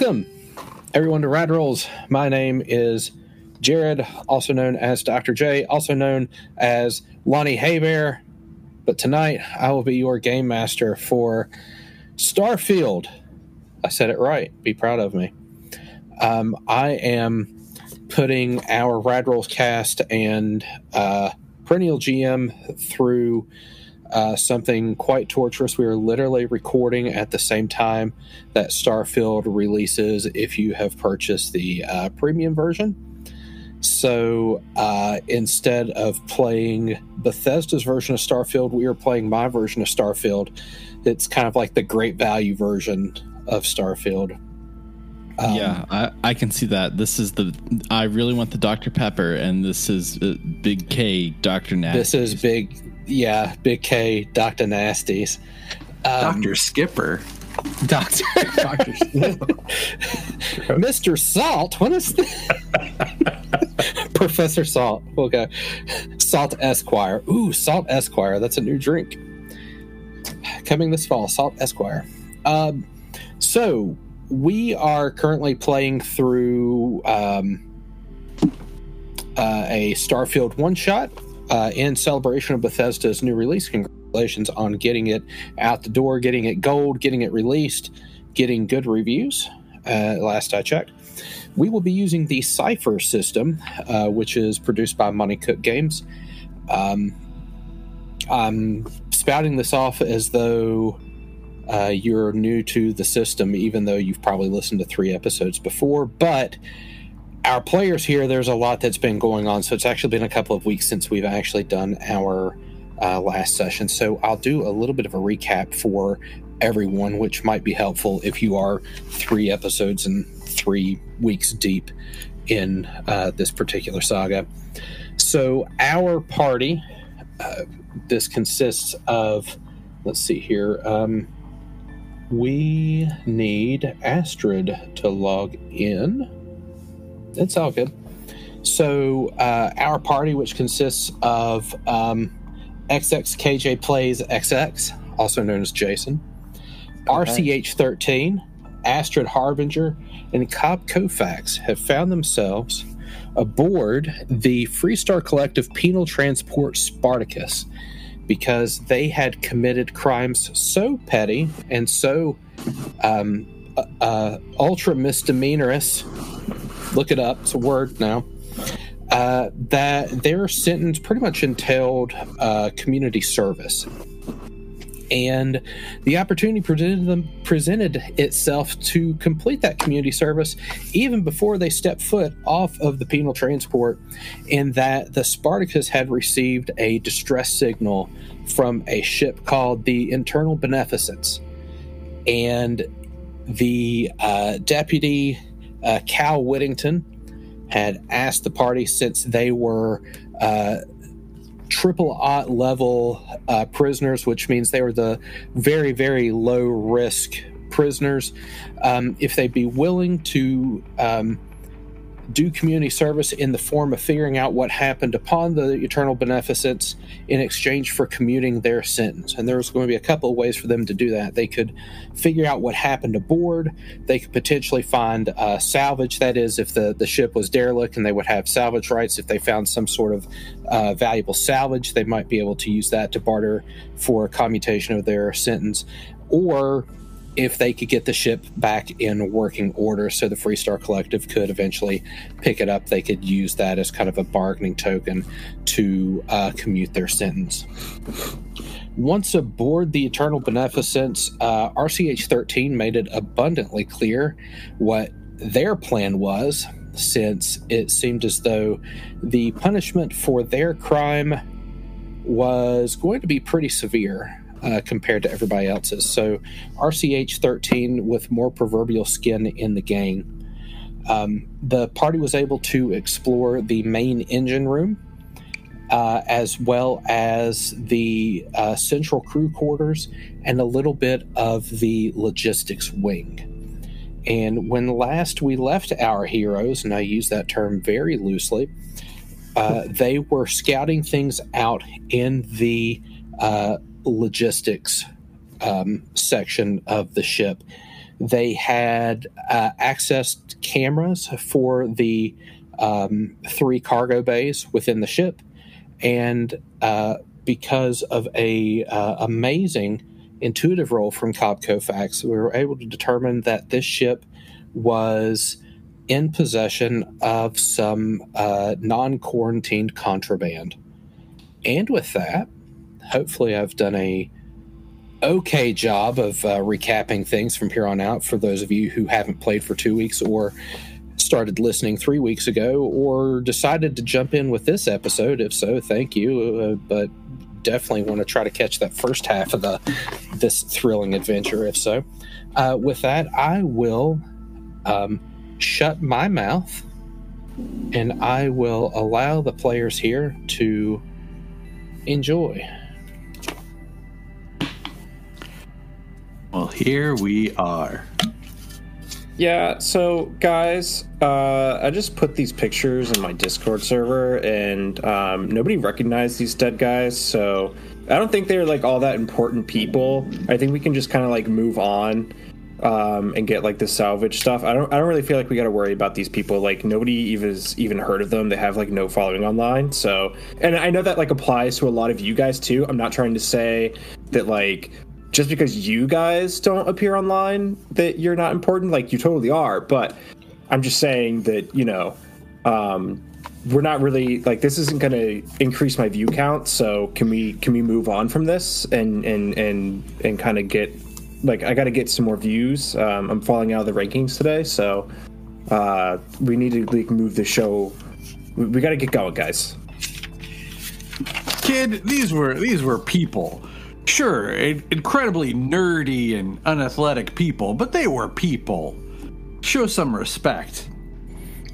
Welcome, everyone, to Rad Rolls. My name is Jared, also known as Dr. J, also known as Lonnie Haybear. But tonight, I will be your game master for Starfield. I said it right. Be proud of me. Um, I am putting our Rad Rolls cast and uh, Perennial GM through uh, something quite torturous. We are literally recording at the same time that Starfield releases if you have purchased the uh, premium version. So uh, instead of playing Bethesda's version of Starfield, we are playing my version of Starfield. It's kind of like the great value version of Starfield. Um, yeah, I, I, can see that. This is the I really want the Dr Pepper, and this is uh, Big K Dr Nasty. This is big, yeah, Big K Dr Nasties. Um, Dr Skipper. Doctor. Doctor Mr. Salt. What is this? Professor Salt. Okay. Salt Esquire. Ooh, Salt Esquire. That's a new drink. Coming this fall, Salt Esquire. Um, so we are currently playing through um, uh, a Starfield one shot uh, in celebration of Bethesda's new release. Congratulations on getting it out the door, getting it gold, getting it released, getting good reviews. Uh, last I checked. We will be using the Cypher system, uh, which is produced by Monte Cook Games. Um, I'm spouting this off as though uh, you're new to the system, even though you've probably listened to three episodes before. But our players here, there's a lot that's been going on. So it's actually been a couple of weeks since we've actually done our uh, last session. So I'll do a little bit of a recap for everyone, which might be helpful if you are three episodes and three weeks deep in uh, this particular saga. So our party, uh, this consists of, let's see here. Um, we need Astrid to log in. It's all good. So, uh, our party, which consists of um, XXKJ Plays XX, also known as Jason, okay. RCH13, Astrid Harbinger, and Cobb Kofax, have found themselves aboard the Freestar Collective Penal Transport Spartacus because they had committed crimes so petty and so um, uh, uh, ultra misdemeanorous. Look it up; it's a word now. Uh, that their sentence pretty much entailed uh, community service. And the opportunity presented them presented itself to complete that community service even before they stepped foot off of the penal transport in that the spartacus had received a distress signal from a ship called the eternal beneficence. And the uh, deputy uh, cal whittington had asked the party since they were uh, triple aught level uh, prisoners, which means they were the very, very low risk prisoners. Um, if they'd be willing to um, do community service in the form of figuring out what happened upon the eternal beneficence in exchange for commuting their sentence. And there was going to be a couple of ways for them to do that. They could figure out what happened aboard. They could potentially find uh, salvage. That is, if the, the ship was derelict and they would have salvage rights. If they found some sort of uh, valuable salvage, they might be able to use that to barter for commutation of their sentence. Or if they could get the ship back in working order so the Freestar Collective could eventually pick it up, they could use that as kind of a bargaining token to uh, commute their sentence. Once aboard the Eternal Beneficence, uh, RCH 13 made it abundantly clear what their plan was, since it seemed as though the punishment for their crime was going to be pretty severe uh, compared to everybody else's. So RCH 13 with more proverbial skin in the game. Um, the party was able to explore the main engine room uh, as well as the uh, central crew quarters and a little bit of the logistics wing. And when last we left our heroes, and I use that term very loosely, uh, they were scouting things out in the uh, logistics um, section of the ship. they had uh, accessed cameras for the um, three cargo bays within the ship, and uh, because of a uh, amazing intuitive roll from Cobb Kofax, we were able to determine that this ship was in possession of some uh, non-quarantined contraband. And with that, hopefully, I've done a okay job of uh, recapping things from here on out for those of you who haven't played for two weeks or started listening three weeks ago or decided to jump in with this episode. If so, thank you. Uh, but definitely want to try to catch that first half of the this thrilling adventure. If so, uh, with that, I will um, shut my mouth and I will allow the players here to enjoy. Well, here we are. Yeah, so guys, uh, I just put these pictures in my Discord server, and um, nobody recognized these dead guys, so I don't think they're like all that important people. I think we can just kind of like move on um, and get like the salvage stuff. I don't I don't really feel like we got to worry about these people. Like nobody even has even heard of them. They have like no following online. So, and I know that like applies to a lot of you guys too. I'm not trying to say that like just because you guys don't appear online that you're not important like you totally are but i'm just saying that you know um, we're not really like this isn't going to increase my view count so can we can we move on from this and and and and kind of get like i got to get some more views. Um, i'm falling out of the rankings today so uh, we need to like move the show we, we got to get going guys. Kid these were these were people Sure, incredibly nerdy and unathletic people, but they were people. Show some respect.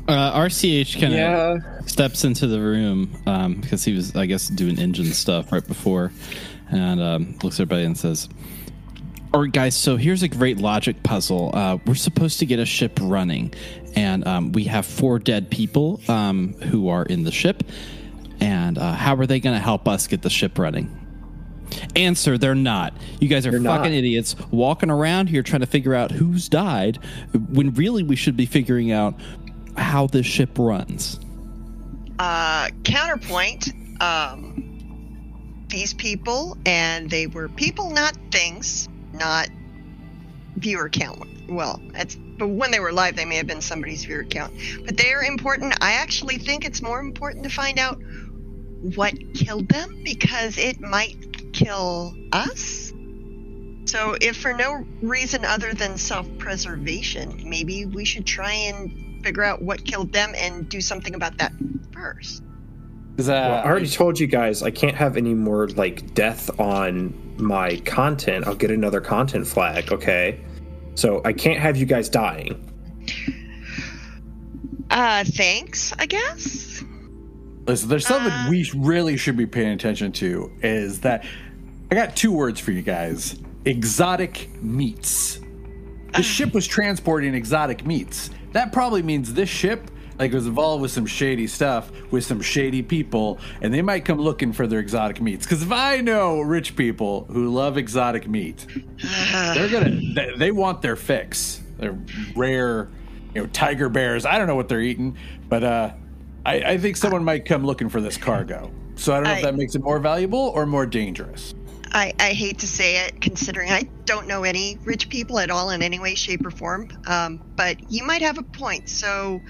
Uh, RCH kind of yeah. steps into the room um, because he was, I guess, doing engine stuff right before, and um, looks at everybody and says, "All right, guys. So here's a great logic puzzle. Uh, we're supposed to get a ship running, and um, we have four dead people um, who are in the ship. And uh, how are they going to help us get the ship running?" Answer, they're not. You guys are they're fucking not. idiots walking around here trying to figure out who's died when really we should be figuring out how this ship runs. Uh, counterpoint, um, these people, and they were people, not things, not viewer count. Well, it's but when they were live, they may have been somebody's viewer count. But they are important. I actually think it's more important to find out what killed them because it might kill us? So, if for no reason other than self preservation, maybe we should try and figure out what killed them and do something about that first. Well, I already told you guys I can't have any more like death on my content. I'll get another content flag, okay? So I can't have you guys dying. Uh, thanks, I guess. Listen, there's something uh, we really should be paying attention to is that I got two words for you guys exotic meats. The ship was transporting exotic meats. That probably means this ship like was involved with some shady stuff with some shady people and they might come looking for their exotic meats because if i know rich people who love exotic meat they're gonna they, they, want their fix their rare you know tiger bears i don't know what they're eating but uh I, I think someone might come looking for this cargo. So I don't know I, if that makes it more valuable or more dangerous. I, I hate to say it, considering I don't know any rich people at all in any way, shape, or form. Um, but you might have a point. So,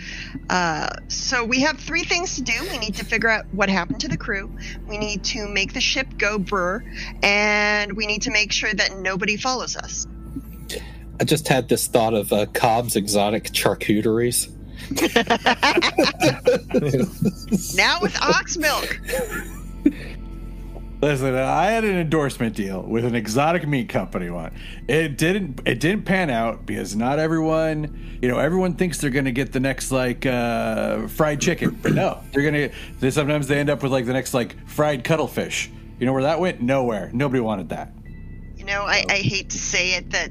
uh, so we have three things to do. We need to figure out what happened to the crew. We need to make the ship go brr, and we need to make sure that nobody follows us. I just had this thought of uh, Cobb's exotic charcuteries. now with ox milk. Listen, I had an endorsement deal with an exotic meat company one. It didn't it didn't pan out because not everyone, you know, everyone thinks they're going to get the next like uh, fried chicken. But no, they're going to they sometimes they end up with like the next like fried cuttlefish. You know where that went? Nowhere. Nobody wanted that. You know, I, I hate to say it that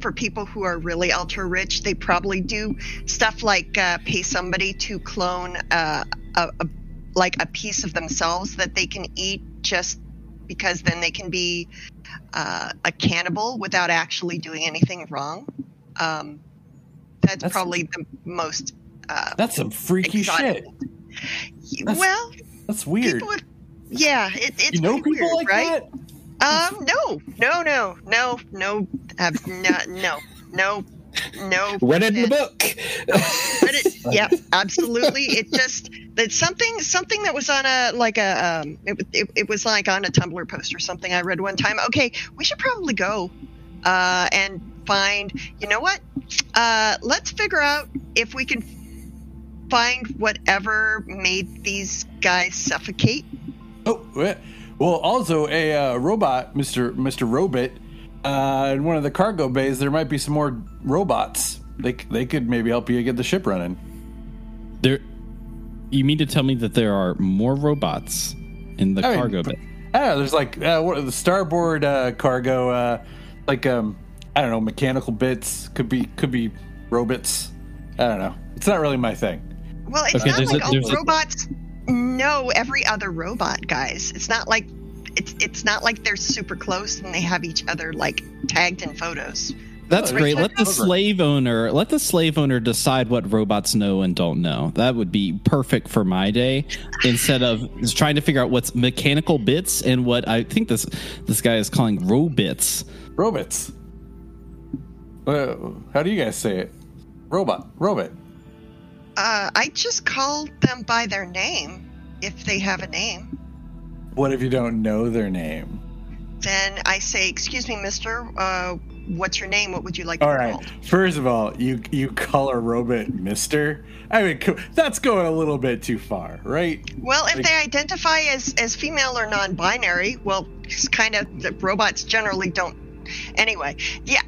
for people who are really ultra rich, they probably do stuff like uh, pay somebody to clone uh, a, a, like a piece of themselves that they can eat just because then they can be uh, a cannibal without actually doing anything wrong. Um, that's, that's probably the most. Uh, that's some freaky exotic. shit. That's, well, that's weird. Would, yeah, it, it's you know people weird, like right? that. Um, no, no, no, no, no, have no, no, no, no. Read it in the book. Read it. Yeah, absolutely. It just that something something that was on a like a um it, it, it was like on a Tumblr post or something I read one time. Okay, we should probably go uh, and find. You know what? Uh, let's figure out if we can find whatever made these guys suffocate. Oh, well, also a uh, robot, Mister Mister Robot uh, in one of the cargo bays, there might be some more robots. They they could maybe help you get the ship running. There, you mean to tell me that there are more robots in the I cargo mean, bay? Yeah, there's like uh, what the starboard uh, cargo, uh, like um, I don't know, mechanical bits. Could be could be robots. I don't know. It's not really my thing. Well, it's okay, not like a, all robots a... know every other robot, guys. It's not like it's it's not like they're super close and they have each other like tagged in photos. That's great. Let the slave owner let the slave owner decide what robots know and don't know. That would be perfect for my day. Instead of trying to figure out what's mechanical bits and what I think this this guy is calling robits. Robots. Well, how do you guys say it? Robot. Robot. Uh, I just call them by their name if they have a name. What if you don't know their name? Then I say, "Excuse me, Mister. Uh, what's your name? What would you like?" All right. First of all, you you call a robot Mister. I mean, that's going a little bit too far, right? Well, if like, they identify as as female or non-binary, well, it's kind of the robots generally don't. Anyway, yeah.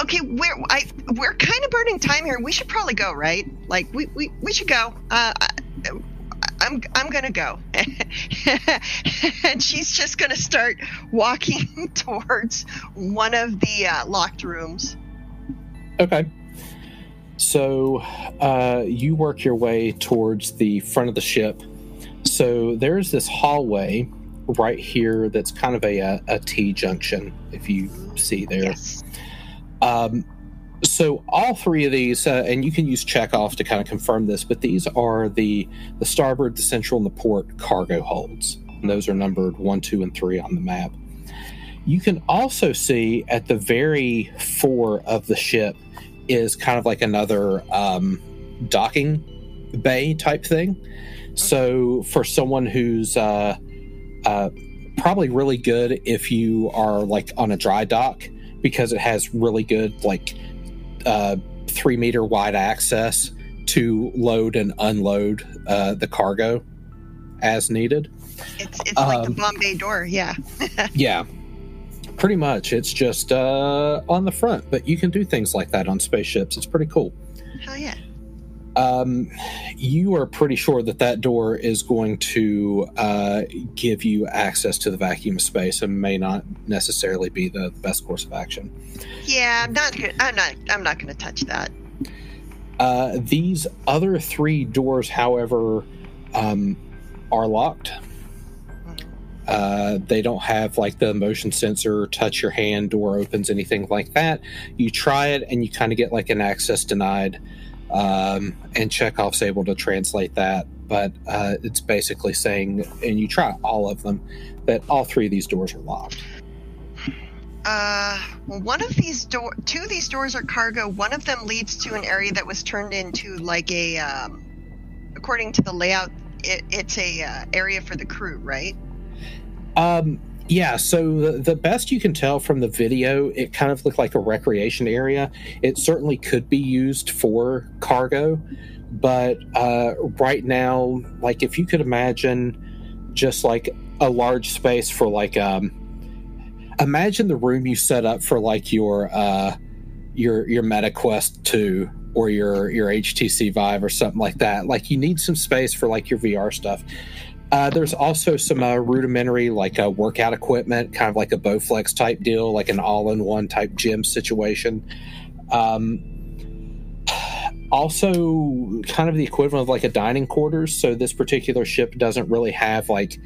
Okay, we're I we're kind of burning time here. We should probably go, right? Like we we, we should go. Uh, I'm I'm gonna go, and she's just gonna start walking towards one of the uh, locked rooms. Okay. So uh, you work your way towards the front of the ship. So there's this hallway right here that's kind of a, a, a T junction, if you see there. Yes. Um, so all three of these, uh, and you can use Chekhov to kind of confirm this, but these are the the starboard, the central, and the port cargo holds. And those are numbered one, two, and three on the map. You can also see at the very fore of the ship is kind of like another um, docking bay type thing. So for someone who's uh, uh, probably really good if you are like on a dry dock because it has really good like uh, three meter wide access to load and unload uh, the cargo as needed. It's, it's um, like the um, bomb bay door, yeah. yeah, pretty much. It's just uh, on the front, but you can do things like that on spaceships. It's pretty cool. Hell yeah um, you are pretty sure that that door is going to uh, give you access to the vacuum space and may not necessarily be the best course of action. Yeah, I'm not. I'm not. I'm not going to touch that. Uh, these other three doors, however, um, are locked. Mm-hmm. Uh, they don't have like the motion sensor, touch your hand, door opens, anything like that. You try it and you kind of get like an access denied um, and Chekhov's able to translate that. But uh, it's basically saying, and you try all of them, that all three of these doors are locked. Uh, well, one of these door, two of these doors are cargo. One of them leads to an area that was turned into like a, um, according to the layout, it, it's a uh, area for the crew, right? Um, yeah, so the, best you can tell from the video, it kind of looked like a recreation area. It certainly could be used for cargo, but uh, right now, like if you could imagine just like a large space for like um, imagine the room you set up for like your uh, your your MetaQuest two or your your HTC Vive or something like that. Like you need some space for like your VR stuff. Uh, there's also some uh, rudimentary, like uh, workout equipment, kind of like a Bowflex type deal, like an all-in-one type gym situation. Um, also, kind of the equivalent of like a dining quarters. So this particular ship doesn't really have like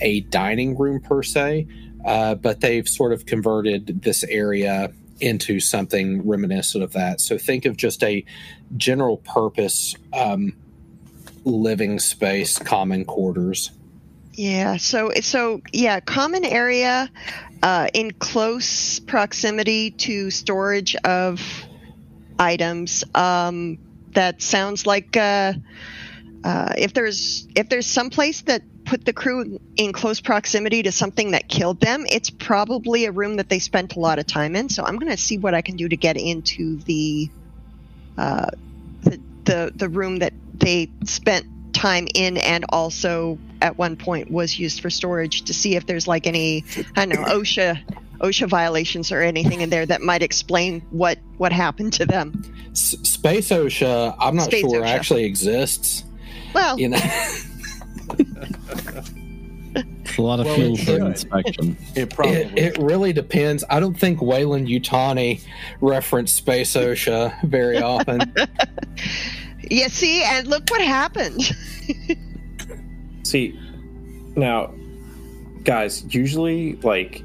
a dining room per se, uh, but they've sort of converted this area into something reminiscent of that. So think of just a general purpose um, living space, common quarters. Yeah. So so yeah, common area uh, in close proximity to storage of items. Um, that sounds like uh, uh, if there's if there's some place that put the crew in close proximity to something that killed them, it's probably a room that they spent a lot of time in. So I'm going to see what I can do to get into the uh, the, the room that they spent time in and also at one point was used for storage to see if there's like any I don't know OSHA OSHA violations or anything in there that might explain what what happened to them. S- Space OSHA, I'm not Space sure OSHA. actually exists. Well, You know, It's a lot of Well, fuel for inspection. It probably. it, it really depends. I don't think Weyland-Yutani referenced Space OSHA very often. yeah. See, and look what happened. See, now, guys, usually, like,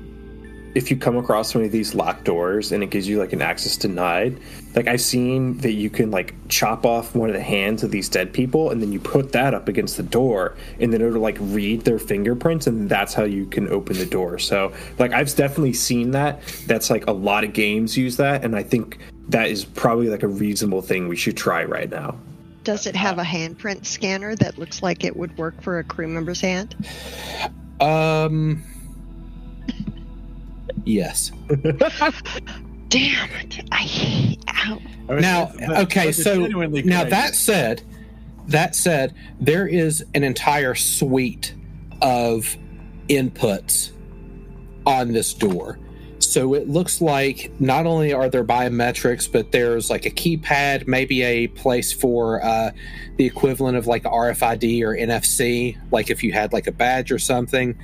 if you come across one of these locked doors and it gives you like an access denied, like I've seen that you can like chop off one of the hands of these dead people and then you put that up against the door and then it'll like read their fingerprints and that's how you can open the door. So like I've definitely seen that. That's like a lot of games use that and I think that is probably like a reasonable thing we should try right now. Does it have a handprint scanner that looks like it would work for a crew member's hand? Um, yes. Damn it! I hate. Ow. I mean, Now, okay, so now that said, that said, there is an entire suite of inputs on this door. So it looks like not only are there biometrics, but there's like a keypad, maybe a place for uh, the equivalent of like RFID or NFC, like if you had like a badge or something,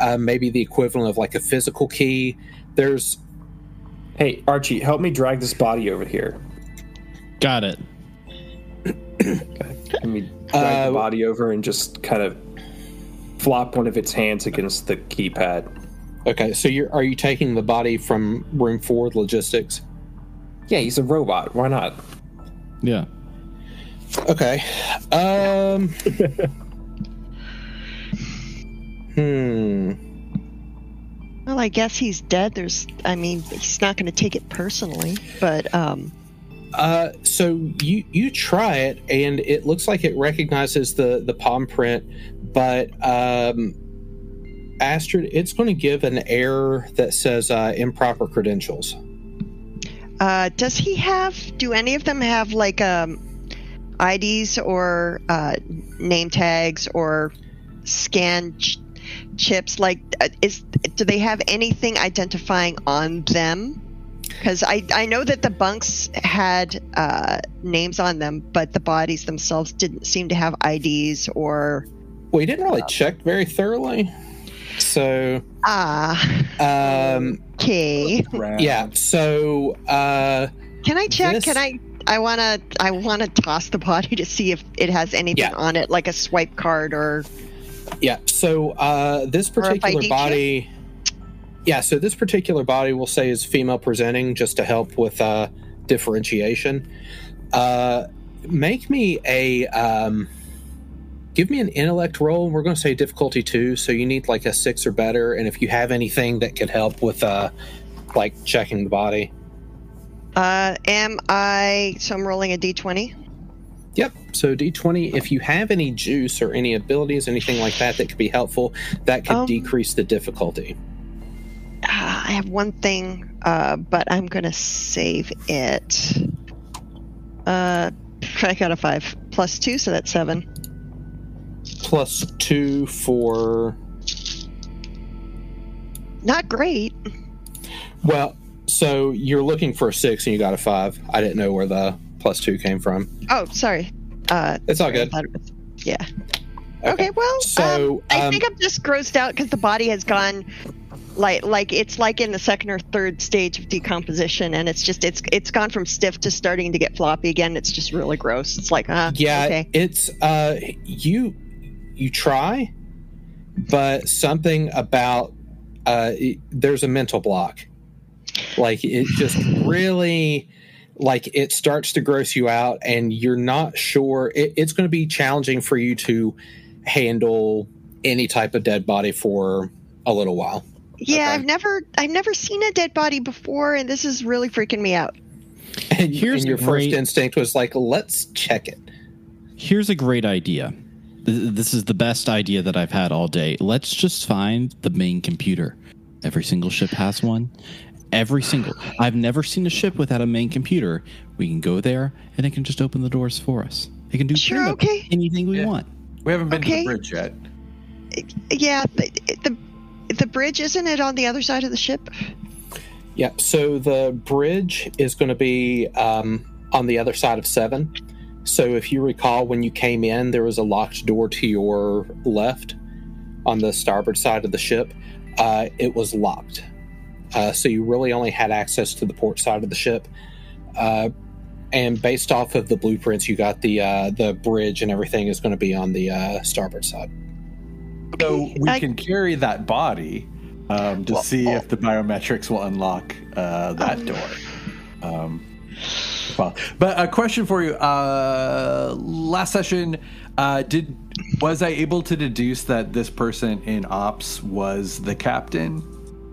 uh, maybe the equivalent of like a physical key. There's Hey, Archie, help me drag this body over here. Got it. Let me drag Uh, the body over and just kind of flop one of its hands against the keypad. okay. So you're are you taking the body from room four logistics? Yeah, he's a robot. Why not? Yeah. Okay. Um. hmm. Well, I guess he's dead. There's, I mean, he's not going to take it personally, but um, Uh. So you you try it, and it looks like it recognizes the the palm print, but um, Astrid, it's going to give an error that says uh, improper credentials. uh, does he have? Do any of them have like um, IDs or uh, name tags or scan ch- chips? Like, uh, is do they have anything identifying on them? Because I, I know that the bunks had uh, names on them, but the bodies themselves didn't seem to have IDs or we didn't really check very thoroughly. So, ah. um, Okay. Yeah. So, uh, Can I check? This- Can I? I wanna. I wanna toss the body to see if it has anything Yeah. on it, like a swipe card or. Yeah. So uh, this Or if I particular body, yeah. So this particular body, we'll say, is female presenting, just to help with uh, differentiation. Uh, make me a. Um, give me an intellect roll. We're going to say difficulty two. So you need like a six or better, and if you have anything that could help with, uh, like checking the body. Uh, am I? So I'm rolling a d20. Yep. So D20, if you have any juice or any abilities, anything like that that could be helpful, that could Um, decrease the difficulty. Ah, I have one thing, uh, but I'm gonna save it. Uh, I got a five plus two, so that's seven. plus two for Not great. well so you're looking for a six and you got a five i didn't know where the plus two came from Oh, sorry. Uh, it's all sorry, good was- yeah. Okay. well, So, um, I um, think I'm just grossed out because the body has gone like like it's like in the second or third stage of decomposition, and it's just it's it's gone from stiff to starting to get floppy again. It's just really gross. It's like, uh, yeah okay. it's uh you you try but something about uh it- there's a mental block Like it just really like it starts to gross you out and you're not sure it, it's going to be challenging for you to handle any type of dead body for a little while Yeah, Okay. I've never I've never seen a dead body before, and this is really freaking me out. and, Here's and your a first instinct was like let's check it Here's a great idea. This is the best idea that I've had all day. Let's just find the main computer. Every single ship has one. Every single. I've never seen a ship without a main computer. We can go there and it can just open the doors for us. It can do Sure, okay. anything we Yeah. want. We haven't been to the bridge yet. Yeah, the, the the bridge isn't it on the other side of the ship? Yeah, so the bridge is going to be um, on the other side of seven. So if you recall, when you came in, there was a locked door to your left on the starboard side of the ship. Uh, it was locked. Uh, so you really only had access to the port side of the ship. Uh, and based off of the blueprints, you got the uh, the bridge and everything is going to be on the uh, starboard side. So we I- can carry that body um, to Well, see oh. if the biometrics will unlock uh, that Oh. door. Um, well, but a question for you. Uh, last session, uh, did was I able to deduce that this person in ops was the captain,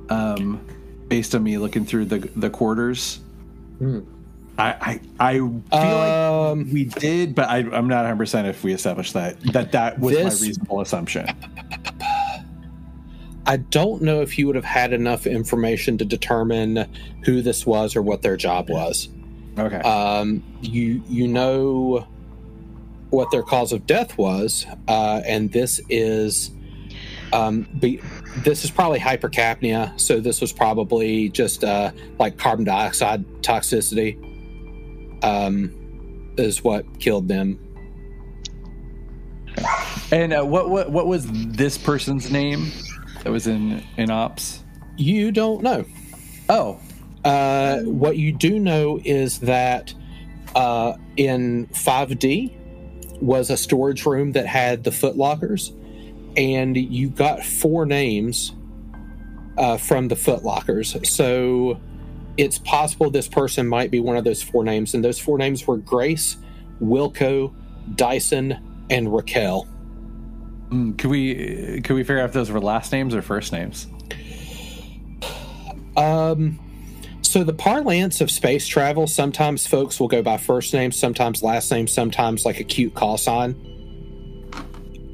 um, based on me looking through the the quarters? Hmm. I I, I feel Um, like we did, but I, I'm not 100 percent if we established that that that was This- my reasonable assumption. I don't know if you would have had enough information to determine who this was or what their job was. Okay. Um, you you know what their cause of death was, uh, and this is um, be, this is probably hypercapnia. So this was probably just uh, like carbon dioxide toxicity. Um, is what killed them. And uh, what what what was this person's name that was in in ops? You don't know. Oh, Uh, what you do know is that uh, in 5D was a storage room that had the foot lockers, and you got four names uh, from the foot lockers. So it's possible this person might be one of those four names, and those four names were Grace, Wilco, Dyson, and Raquel. mm, could we could we figure out if those were last names or first names? Um, so the parlance of space travel, sometimes folks will go by first name, sometimes last name, sometimes like a cute call sign.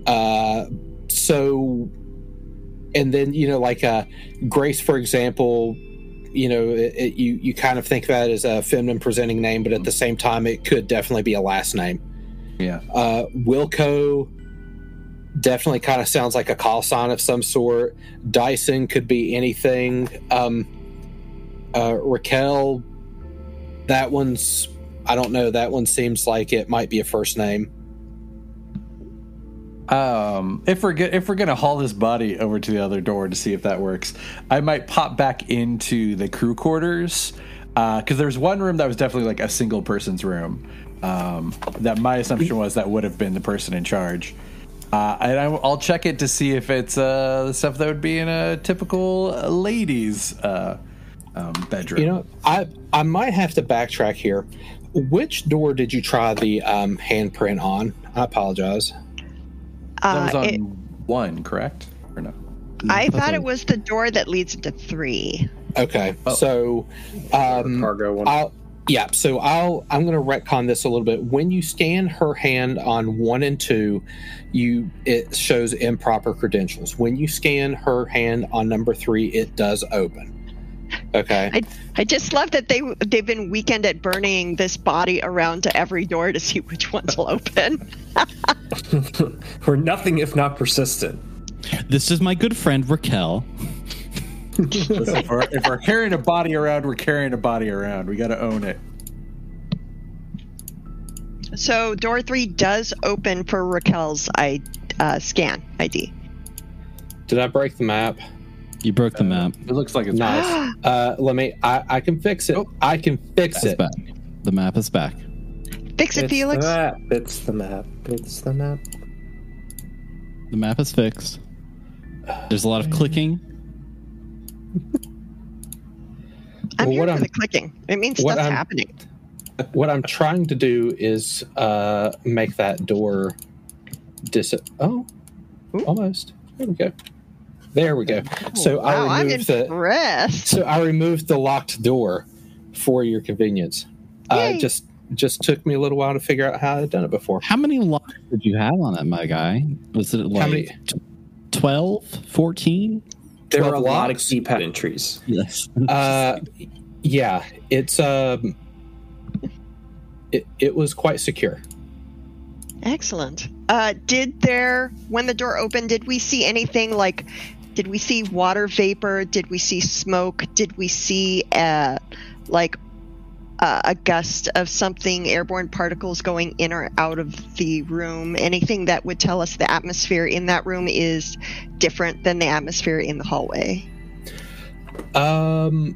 Uh, so, and then you know, like uh, Grace, for example, you know, it, it, you you kind of think of that as a feminine presenting name, but at the same time, it could definitely be a last name. Yeah. Uh, Wilco definitely kind of sounds like a call sign of some sort. Dyson could be anything. Um, uh, Raquel, that one's, I don't know, that one seems like it might be a first name. Um, if we're if we're gonna haul this body over to the other door to see if that works, I might pop back into the crew quarters because there's one room that was definitely like a single person's room. Um, that my assumption was that would have been the person in charge. Uh, and I, I'll check it to see if it's uh, stuff that would be in a typical uh, ladies' uh, um, bedroom. You know, I I might have to backtrack here. Which door did you try the um, handprint on? I apologize. That was Uh, on it, one, correct? Or no? I thought it was the door that leads into three. Okay, Oh. so um, Cargo one. I'll yeah, so I'll I'm going to retcon this a little bit. When you scan her hand on one and two, you it shows improper credentials. When you scan her hand on number three, it does open. Okay. I I just love that they they've been weekend at burning this body around to every door to see which ones will open. We're nothing if not persistent. This is my good friend Raquel. Listen, if, we're, if we're carrying a body around, we're carrying a body around. We got to own it. So door three does open for Raquel's I uh, scan ID. Did I break the map? You broke the map. It looks like it's Nice. uh, let me. I, I can fix it. Nope. I can fix it. back. The map is back. Fix it, it's Felix. the map. It's the map. It's the map. The map is fixed. There's a lot of clicking. I'm I'm Well, here what for I'm- the clicking. It means what stuff's I'm- happening. What I'm trying to do is uh, make that door dis. Oh, Ooh. almost. There we go. There we go. So wow, I I'm removed the. So I removed the locked door for your convenience. Uh, just just took me a little while to figure out how I'd done it before. How many locks did you have on it, my guy? Was it like How many- 12, 14? There were a lot of locks? keypad entries. Yes. Uh, yeah, it's um, it it was quite secure. Excellent. Uh, did there, when the door opened, did we see anything like, did we see water vapor? Did we see smoke? Did we see, uh, like, uh, a gust of something, airborne particles going in or out of the room? Anything that would tell us the atmosphere in that room is different than the atmosphere in the hallway? Um,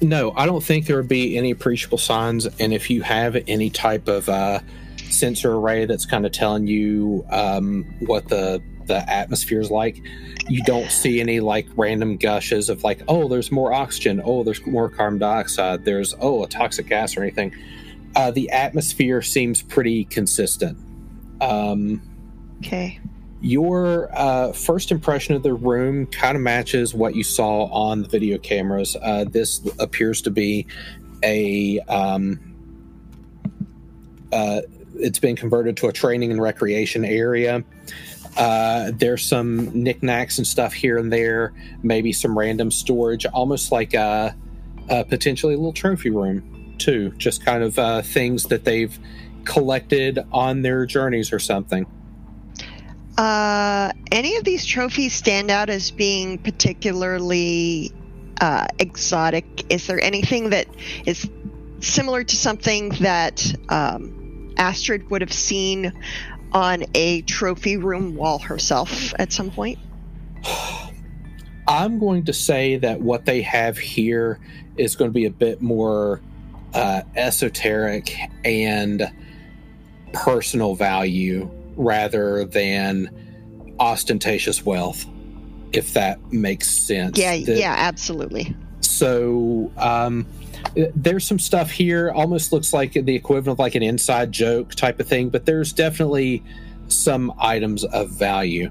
no, I don't think there would be any appreciable signs. And if you have any type of uh, sensor array that's kind of telling you um, what the the atmosphere is like, you don't see any like random gushes of like, oh, there's more oxygen, oh, there's more carbon dioxide, there's oh, a toxic gas or anything. Uh, the atmosphere seems pretty consistent. Um, Okay. your uh, first impression of the room kind of matches what you saw on the video cameras. Uh, this appears to be a. Um, uh, it's been converted to a training and recreation area. Uh, there's some knickknacks and stuff here and there, maybe some random storage, almost like a, a potentially a little trophy room, too. Just kind of uh, things that they've collected on their journeys or something. Uh, any of these trophies stand out as being particularly uh, exotic? Is there anything that is similar to something that um, Astrid would have seen on a trophy room wall herself at some point? I'm going to say that what they have here is going to be a bit more uh, esoteric and personal value rather than ostentatious wealth, if that makes sense. Yeah, yeah, absolutely. So um, there's some stuff here, almost looks like the equivalent of like an inside joke type of thing, but there's definitely some items of value.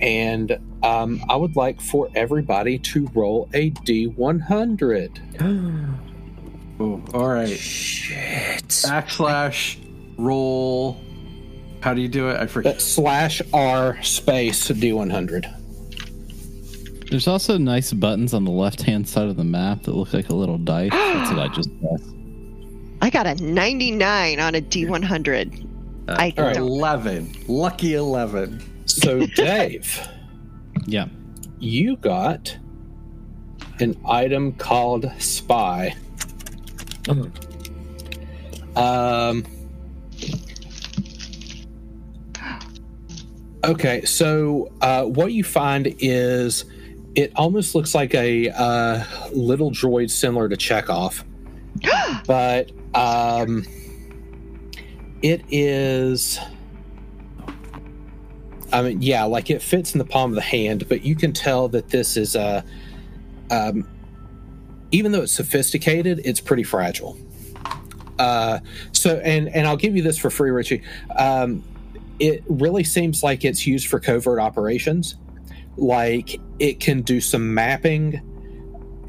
And um, I would like for everybody to roll a D100. Oh, all right. Shit. Backslash roll. How do you do it? I Uh, forget. slash R space D100. There's also nice buttons on the left hand side of the map that look like a little dice. That's what I just pressed. I got a 99 on a D100. I all right. don't. Eleven. Lucky eleven. So, Dave, Yeah. you got an item called Spy. Um. Okay, so uh, what you find is it almost looks like a uh, little droid similar to Chekhov, but um, it is. I mean, yeah, like it fits in the palm of the hand, but you can tell that this is a. Um, even though it's sophisticated, it's pretty fragile. Uh, so, and and I'll give you this for free, Richie. Um, it really seems like it's used for covert operations. Like it can do some mapping,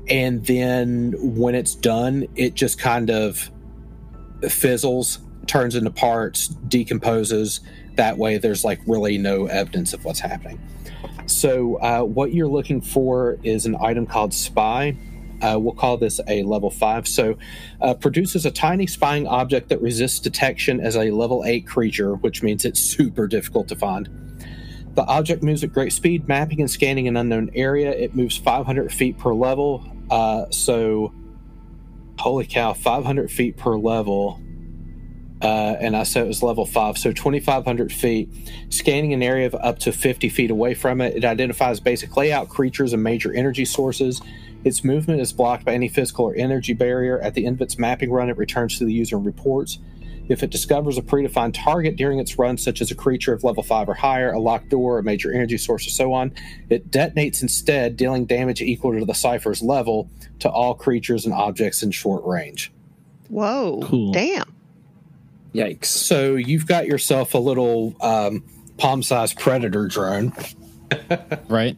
and then when it's done, it just kind of fizzles, turns into parts, decomposes. That way, there's like really no evidence of what's happening. So, uh, what you're looking for is an item called Spy. Uh, we'll call this a level five. So, uh, produces a tiny spying object that resists detection as a level eight creature, which means it's super difficult to find. The object moves at great speed, mapping and scanning an unknown area. It moves 500 feet per level. Uh, so, holy cow, 500 feet per level. Uh, and I said it was level five, so 2,500 feet. Scanning an area of up to 50 feet away from it, it identifies basic layout, creatures, and major energy sources. Its movement is blocked by any physical or energy barrier. At the end of its mapping run, it returns to the user and reports. If it discovers a predefined target during its run, such as a creature of level 5 or higher, a locked door, a major energy source, or so on, it detonates instead, dealing damage equal to the cipher's level to all creatures and objects in short range. Whoa. Cool. Damn. Yikes. So you've got yourself a little um, palm sized predator drone. Right.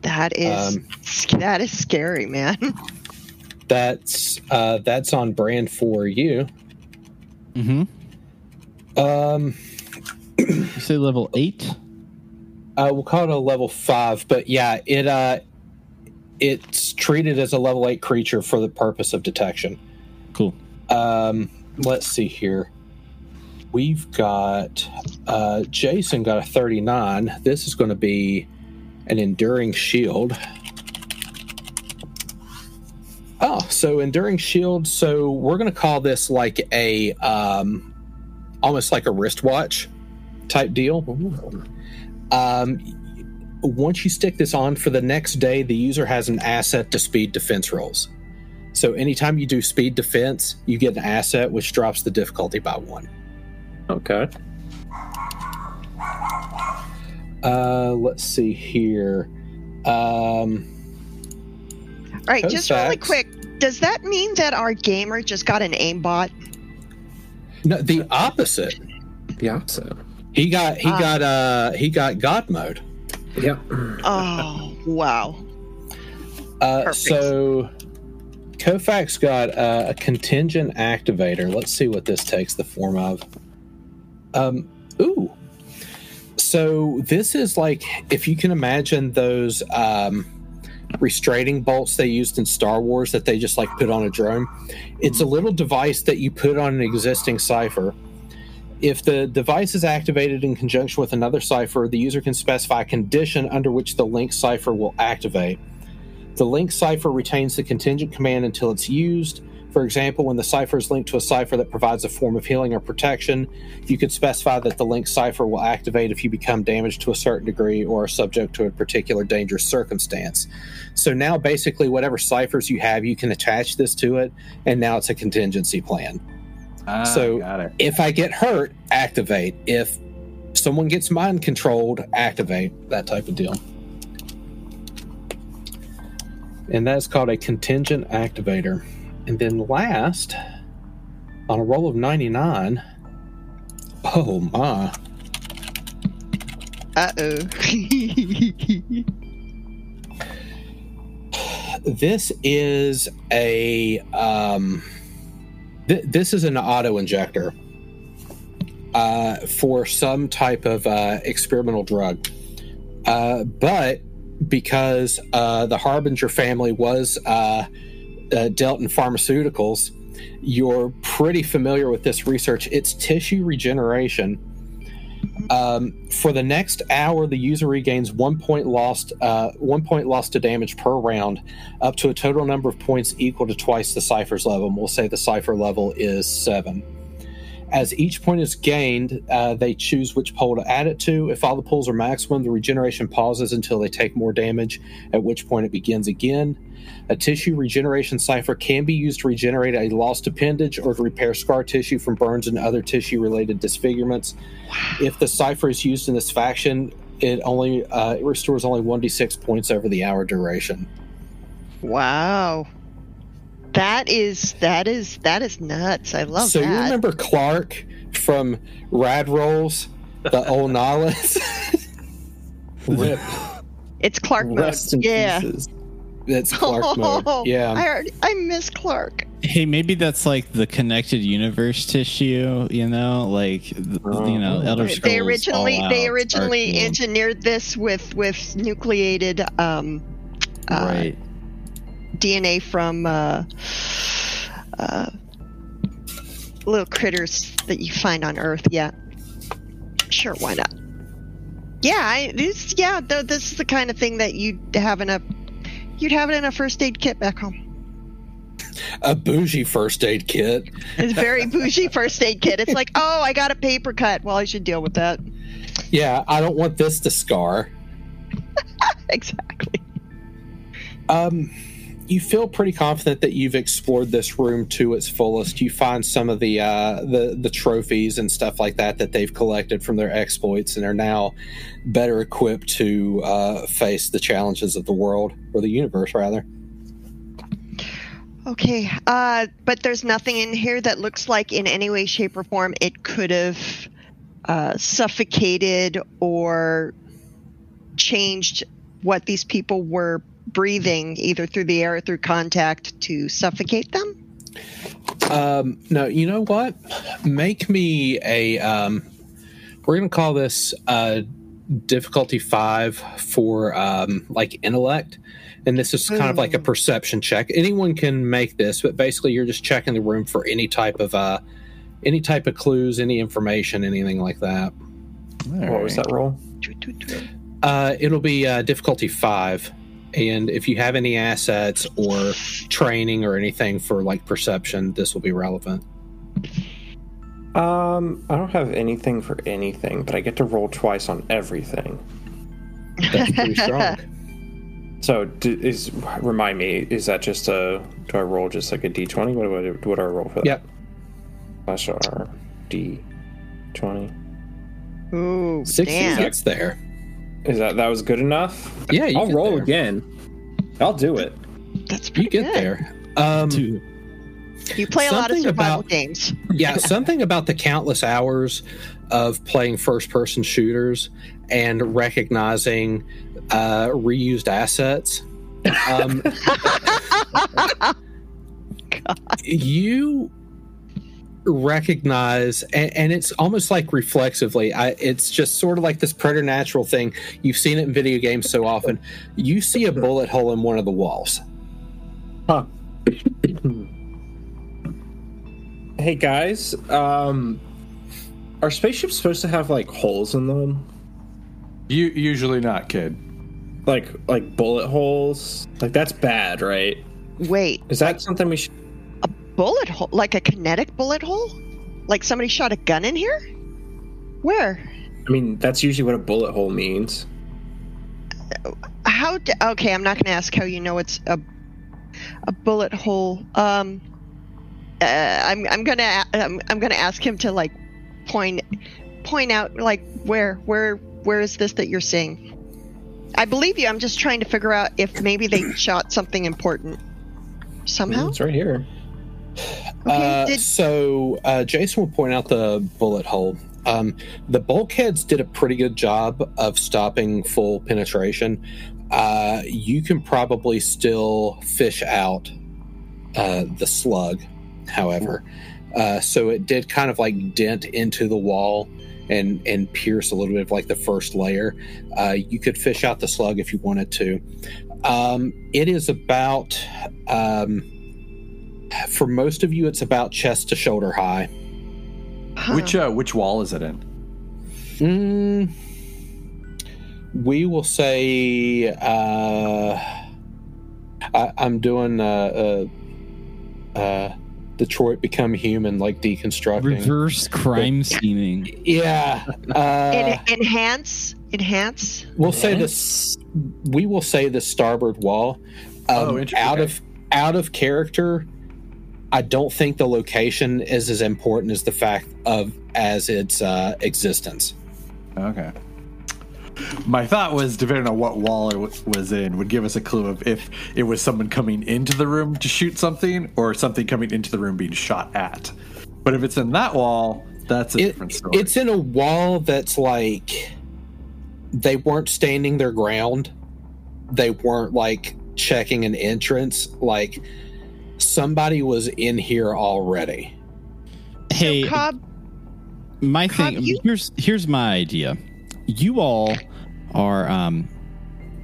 That is Um, that is scary, man. That's uh, that's on brand for you. Mm-hmm. Um, You say level eight? uh, we'll call it a level five, but yeah, it uh, it's treated as a level eight creature for the purpose of detection. Cool. Um, let's see here. We've got uh, Jason got a 39. This is going to be an enduring shield. Oh, so enduring shield. So we're going to call this like a um, almost like a wristwatch type deal. Um, once you stick this on for the next day, the user has an asset to speed defense rolls. So anytime you do speed defense, you get an asset which drops the difficulty by one. Okay. Uh, let's see here. Um, All right, Those just really quick. Does that mean that our gamer just got an aimbot? no, the opposite. The opposite. He got he Ah. got uh he got God mode. Yep. Oh, wow. Uh, Perfect. so Kofax got uh, a contingent activator. Let's see what this takes the form of. Um, ooh. So this is like if you can imagine those um, restraining bolts they used in Star Wars that they just like put on a drone. It's a hmm. little device that you put on an existing cipher. If the device is activated in conjunction with another cipher, the user can specify a condition under which the link cipher will activate. The link cipher retains the contingent command until it's used. For example, when the cipher is linked to a cipher that provides a form of healing or protection, you could specify that the link cipher will activate if you become damaged to a certain degree or are subject to a particular dangerous circumstance. So now, basically, whatever ciphers you have, you can attach this to it, and now it's a contingency plan. Ah, So- If I get hurt, activate. If someone gets mind controlled, activate. That type of deal. And that's called a contingent activator. And then last, on a roll of 99, oh my, Uh oh. this is a um, th- this is an auto injector uh, for some type of uh, experimental drug uh, but because uh, the harbinger family was uh, dealt in pharmaceuticals you're pretty familiar with this research it's tissue regeneration um, for the next hour, the user regains one point lost, uh, one point lost to damage per round, up to a total number of points equal to twice the cipher's level. And we'll say the cipher level is seven. As each point is gained, uh, they choose which pool to add it to. If all the pools are maximum, the regeneration pauses until they take more damage, at which point it begins again. A tissue regeneration cipher can be used to regenerate a lost appendage or to repair scar tissue from burns and other tissue related disfigurements. If the cipher is used in this faction, it only uh, it restores only 1d6 points over the hour duration. wow. That is that is that is nuts. I love so that. you remember Clark from Rad Rolls, the old Nihilus? Rip. it's Clark. Rest in Yeah. pieces. That's Clark mode. Yeah. I already, I miss Clark. Hey, maybe that's like the connected universe tissue, you know, like th- you know, Elder Scrolls. they originally Fallout, they originally engineered this with with nucleated um, uh, right. DNA from uh, uh, little critters that you find on Earth. Yeah, sure, why not? Yeah, I, this yeah, th- this is the kind of thing that you'd have in a you'd have it in a first aid kit back home. A bougie first aid kit. It's very bougie first aid kit. It's like, oh, I got a paper cut. Well, I should deal with that. Yeah, I don't want this to scar. exactly. Um, you feel pretty confident that you've explored this room to its fullest. You find some of the uh, the the trophies and stuff like that that they've collected from their exploits, and are now better equipped to uh, face the challenges of the world or the universe, rather. Okay, uh, but there's nothing in here that looks like, in any way, shape, or form, it could have uh, suffocated or changed what these people were breathing, either through the air or through contact, to suffocate them. Um, no, you know what? Make me a. Um, we're gonna call this uh, difficulty five for um, like intellect and this is kind of like a perception check. Anyone can make this, but basically you're just checking the room for any type of uh, any type of clues, any information, anything like that. What was that roll? Uh, it'll be uh, difficulty five, and if you have any assets or training or anything for like perception, this will be relevant. Um, I don't have anything for anything, but I get to roll twice on everything. That's pretty strong. So d- is remind me, is that just a do I roll just like a d twenty? What do I what do I roll for that? Yep. Slash R D twenty. Ooh, Sixty damn. gets there. Is that that was good enough? Yeah, you I'll get roll there. again. I'll do it. That's pretty You get good. there. Um, Two. You play a lot of Something survival about- games. yeah, something about the countless hours of playing first person shooters and recognizing uh, reused assets. Um, you recognize and, and it's almost like reflexively I, it's just sort of like this preternatural thing you've seen it in video games so often you see a bullet hole in one of the walls Huh. hey guys, um, are spaceships supposed to have like holes in them? You usually not, kid. Like like bullet holes? Like that's bad, right? Wait, Is that something we should? Bullet hole? Like a kinetic bullet hole? Like somebody shot a gun in here? Where? I mean, that's usually what a bullet hole means. How? d okay, I'm not going to ask how you know it's a a bullet hole. Um, uh, I'm I'm gonna I'm, I'm gonna ask him to like point point out like where where where is this that you're seeing? I believe you. I'm just trying to figure out if maybe they shot something important somehow. It's right here. Okay, Uh, did so uh, Jason will point out the bullet hole. Um, the bulkheads did a pretty good job of stopping full penetration. Uh, you can probably still fish out uh, the slug, however. Uh, so it did kind of like dent into the wall and and pierce a little bit of like the first layer. Uh, you could fish out the slug if you wanted to. Um, it is about. Um, for most of you, it's about chest to shoulder high. Huh. Which uh, which wall is it in? Mm, we will say uh, I, I'm doing uh, uh, uh, Detroit Become Human, like deconstructing. Reverse crime scheming. Yeah, uh, En- enhance enhance? we'll say this. We will say the starboard wall. Oh, Um, interesting. out of out of character. I don't think the location is as important as the fact of as its uh, existence. Okay. My thought was, depending on what wall it was in, would give us a clue of if it was someone coming into the room to shoot something or something coming into the room being shot at. But if it's in that wall, that's a It- different story. It's in a wall that's like they weren't standing their ground. They weren't like checking an entrance. Like somebody was in here already. Hey, So Cobb, my Cobb, thing you- here's here's my idea. You all are um,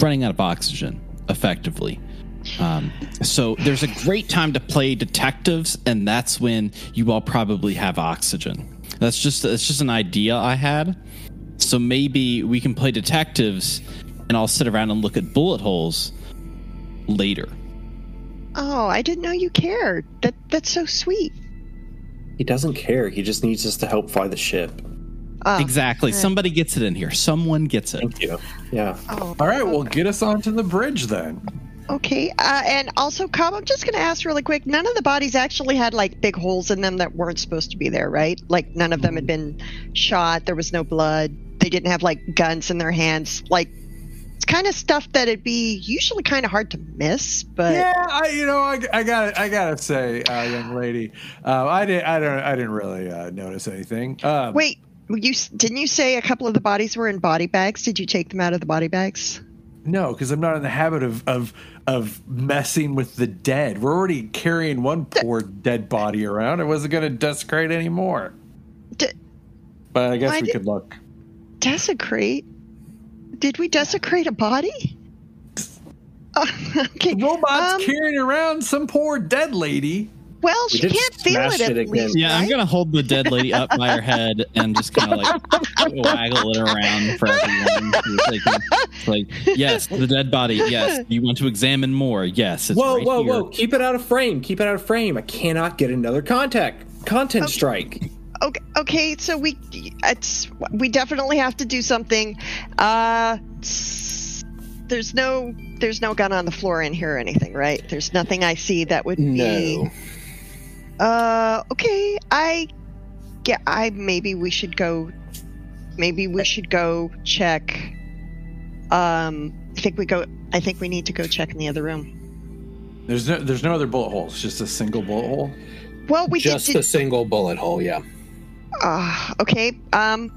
running out of oxygen effectively. Um, so there's a great time to play detectives, and that's when you all probably have oxygen. That's just that's just an idea I had. So maybe we can play detectives, and I'll sit around and look at bullet holes later. Oh, I didn't know you cared. That that's so sweet. He doesn't care. He just needs us to help fly the ship. Oh, exactly. right. Somebody gets it in here. Someone gets it. Thank you. Yeah. Oh, All right, well, get us onto the bridge then. Okay, uh, and also, Cobb, I'm just going to ask really quick. None of the bodies actually had like big holes in them that weren't supposed to be there, right? Like none of them had been shot. There was no blood. They didn't have like guns in their hands. Like it's kind of stuff that it'd be usually kind of hard to miss. But yeah, I, you know, I, I got I gotta say, uh, young lady, uh, I didn't I don't I didn't really uh, notice anything. Um, wait, you didn't you say a couple of the bodies were in body bags? Did you take them out of the body bags? No, because I'm not in the habit of of of messing with the dead. We're already carrying one poor dead body around. I wasn't going to desecrate anymore. De- but I guess we could look. Desecrate? Did we desecrate a body? Uh, okay. The robot's um, carrying around some poor dead lady. Well, we she can't feel it, it at least. Yeah, right? I'm gonna hold the dead lady up by her head and just kind of like waggle it around for everyone. Like, like, yes, the dead body. Yes, you want to examine more? Yes. whoa, right whoa, here. whoa! Keep it out of frame. Keep it out of frame. I cannot get another contact content okay. strike. Okay, okay, so we it's we definitely have to do something. Uh, there's no there's no gun on the floor in here or anything, right? There's nothing I see that would no. be uh, okay. I, yeah, I maybe we should go. Maybe we should go check. Um, I think we go. I think we need to go check in the other room. There's no, there's no other bullet holes. Just a single bullet hole. Well, we just did, a single bullet hole. Yeah. Uh, okay. Um,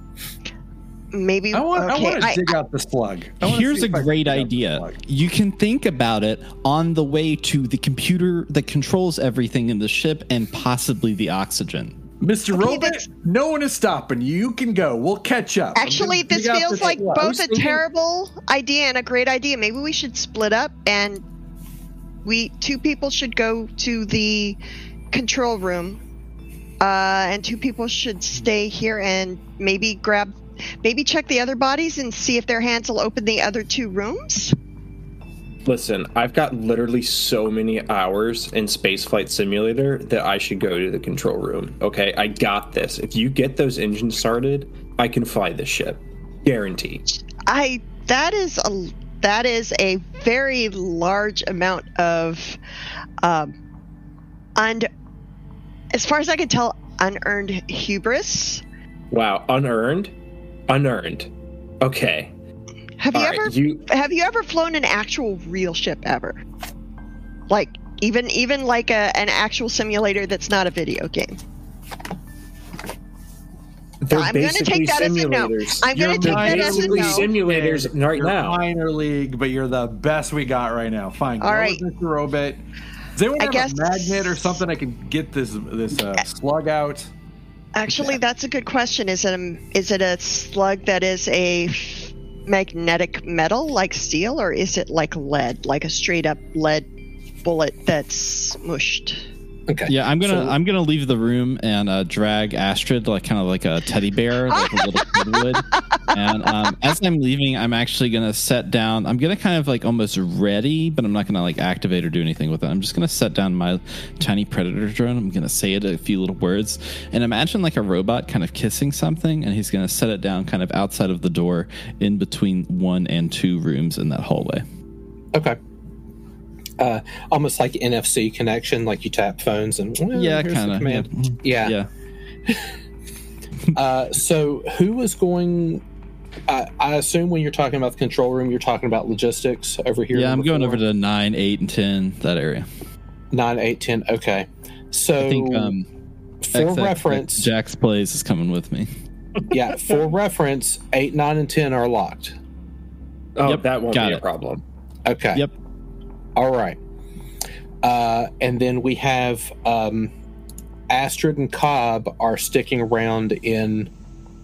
maybe I want, okay, I want to dig out the slug. Here's a great idea. You can think about it on the way to the computer that controls everything in the ship and possibly the oxygen. Mr. Okay, Robot, no one is stopping you. You can go. We'll catch up. Actually, this feels like slug. both a terrible idea and a great idea. Maybe we should split up and we two people should go to the control room uh, and two people should stay here and maybe grab maybe check the other bodies and see if their hands will open the other two rooms? Listen, I've got literally so many hours in Spaceflight Simulator that I should go to the control room. Okay, I got this. If you get those engines started, I can fly this ship. Guaranteed. I that is a that is a very large amount of um and as far as I can tell, unearned hubris. Wow, unearned? unearned. Okay. Have you All ever you... have you ever flown an actual real ship ever? Like even even like a, an actual simulator that's not a video game. They're I'm going to take that simulators. as a no. I'm going to take that as a no. Simulators right you're now. Minor league, but you're the best we got right now. Fine. All right, Mr. Robot. Does anyone I have guess... a magnet or something I can get this this uh, slug out? Actually, that's a good question. Is it a, is it a slug that is a magnetic metal like steel, or is it like lead, like a straight up lead bullet that's smushed? Okay. Yeah, I'm gonna so, I'm gonna leave the room and uh, drag Astrid like kind of like a teddy bear, like a little kid would. And um, as I'm leaving, I'm actually gonna set down. I'm gonna kind of like almost ready, but I'm not gonna like activate or do anything with it. I'm just gonna set down my tiny predator drone. I'm gonna say it a few little words, and imagine like a robot kind of kissing something, and he's gonna set it down kind of outside of the door, in between one and two rooms in that hallway. Okay uh, almost like NFC connection, like you tap phones and well, yeah, kind of yeah, yeah. yeah. uh, so who was going? I, I assume when you're talking about the control room, you're talking about logistics over here. Yeah, I'm going over to nine, eight, and ten that area. Nine, eight, ten. Okay, so I think um, for XX, reference, Jack's plays is coming with me. yeah, for reference, eight, nine, and ten are locked. Oh, yep, that won't be it. a problem. Okay. Yep. All right. Uh, and then we have um, Astrid and Cobb are sticking around in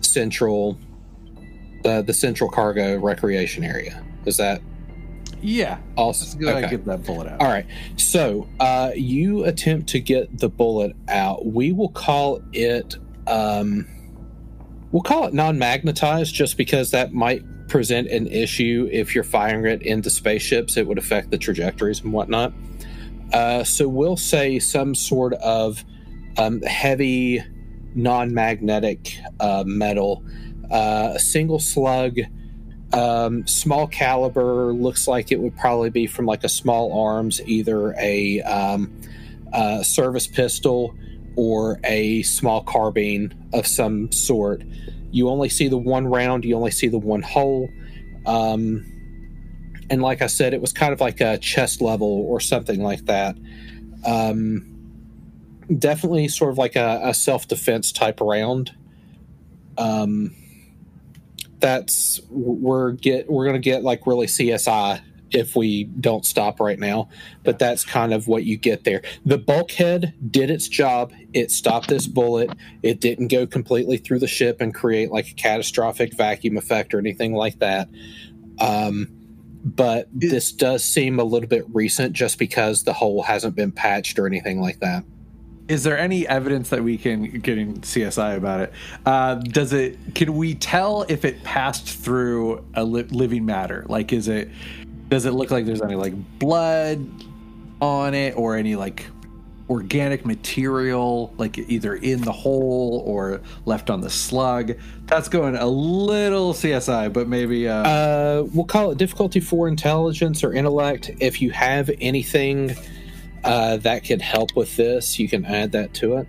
central, uh, the central cargo recreation area. Is that? Yeah. Also, okay. get that bullet out. All right. So uh, you attempt to get the bullet out. We will call it. Um, we'll call it non-magnetized, just because that might present an issue if you're firing it into spaceships. It would affect the trajectories and whatnot. Uh, so we'll say some sort of um, heavy, non-magnetic uh, metal, uh, single slug, Um, small caliber looks like it would probably be from like a small arms, either a um, uh, service pistol or a small carbine of some sort. You only see the one round, you only see the one hole. Um, and like I said, it was kind of like a chest level or something like that. Um, definitely sort of like a, a self defense type round. Um, that's we're get we're gonna get like really CSI if we don't stop right now. But that's kind of what you get there. The bulkhead did its job. It stopped this bullet. It didn't go completely through the ship and create like a catastrophic vacuum effect or anything like that. Um, but this does seem a little bit recent just because the hole hasn't been patched or anything like that. Is there any evidence that we can get in CSI about it? Uh, does it? Can we tell if it passed through a li- living matter? Like, is it? Does it look like there's any like blood on it or any like organic material, like either in the hole or left on the slug? That's going a little CSI, but maybe. Uh, Uh, we'll call it difficulty for intelligence or intellect. If you have anything uh, that could help with this, you can add that to it.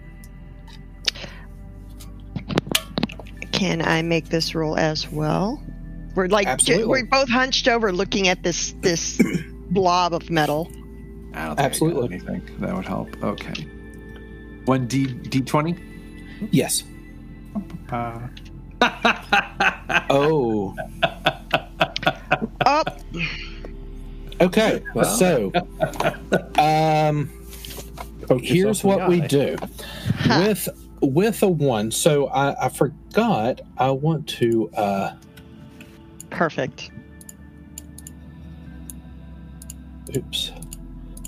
Can I make this roll as well? We're like Absolutely. we're both hunched over looking at this this blob of metal. I don't think absolutely. I anything that would help. Okay. One D D twenty. Yes. Uh, Oh. Oh, Okay. Well. So, um, Poke here's what we do with with a one. So I, I forgot. I want to. Uh, perfect. oops.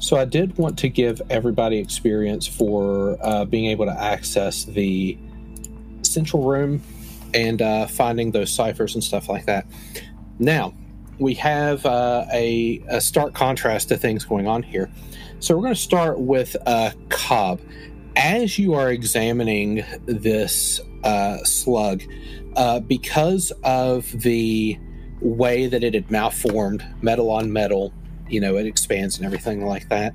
So I did want to give everybody experience for uh, being able to access the central room and uh, finding those ciphers and stuff like that. Now we have uh, a, a stark contrast to things going on here. So we're going to start with uh, Cobb. As you are examining this uh, slug, uh, because of the way that it had malformed, metal on metal, you know, it expands and everything like that,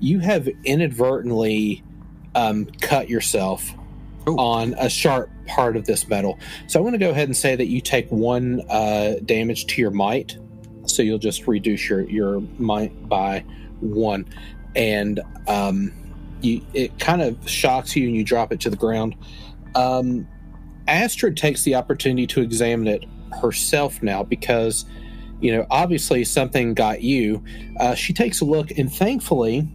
you have inadvertently um, cut yourself Ooh. on a sharp part of this metal. So I'm going to go ahead and say that you take one uh, damage to your might. So you'll just reduce your, your might by one. And um, you, it kind of shocks you and you drop it to the ground. Um, Astrid takes the opportunity to examine it herself now because, you know, obviously something got you. Uh, she takes a look, and thankfully,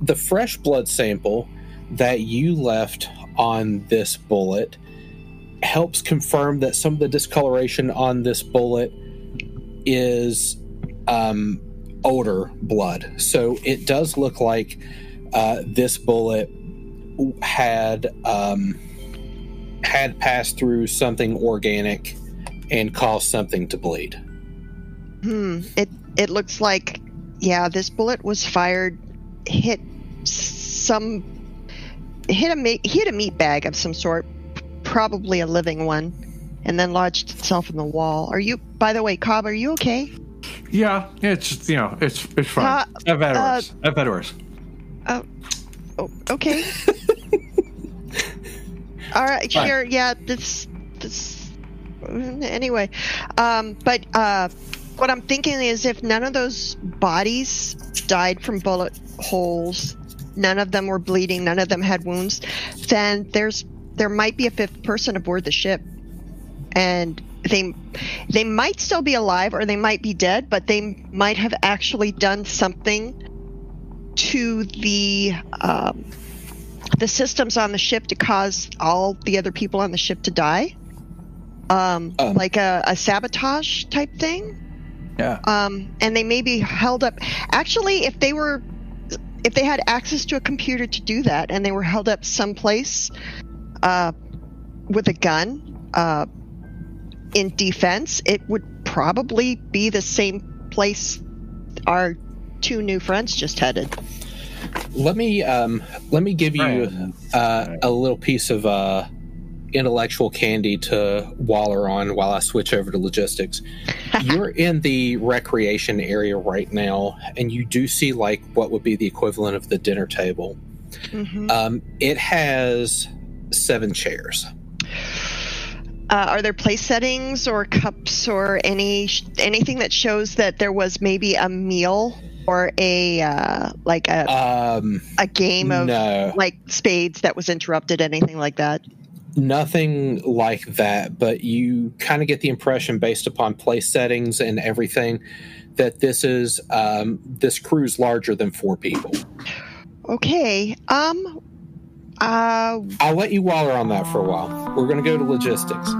the fresh blood sample that you left on this bullet helps confirm that some of the discoloration on this bullet is um, older blood. So it does look like uh, this bullet had um, had passed through something organic and cause something to bleed. Hmm. It it looks like yeah, this bullet was fired, hit some, hit a ma- hit a meat bag of some sort, probably a living one, and then lodged itself in the wall. Are you? By the way, Cobb, are you okay? yeah, it's you know, it's it's fine. Uh, I've had uh. I've had worse. Oh, okay. All right, Fine. sure. Yeah, this this. Anyway, um, but uh, what I'm thinking is if none of those bodies died from bullet holes, none of them were bleeding, none of them had wounds, then there's there might be a fifth person aboard the ship, and they they might still be alive or they might be dead, but they might have actually done something to the um, the systems on the ship to cause all the other people on the ship to die, um, Um. like a, a sabotage type thing. Yeah. Um, and they may be held up. Actually, if they were, if they had access to a computer to do that, and they were held up someplace uh, with a gun uh, in defense, it would probably be the same place our two new friends just headed. Let me um, let me give you uh, a little piece of uh, intellectual candy to waller on while I switch over to logistics. You're in the recreation area right now, and you do see like what would be the equivalent of the dinner table. Mm-hmm. Um, it has seven chairs. Uh, are there place settings or cups or any anything that shows that there was maybe a meal or a uh, like a um, a game of no. like spades that was interrupted? Anything like that? Nothing like that, but you kind of get the impression based upon place settings and everything that this is um, this crew's larger than four people. Okay. Um. Uh, I'll let you waller on that for a while. We're going to go to logistics.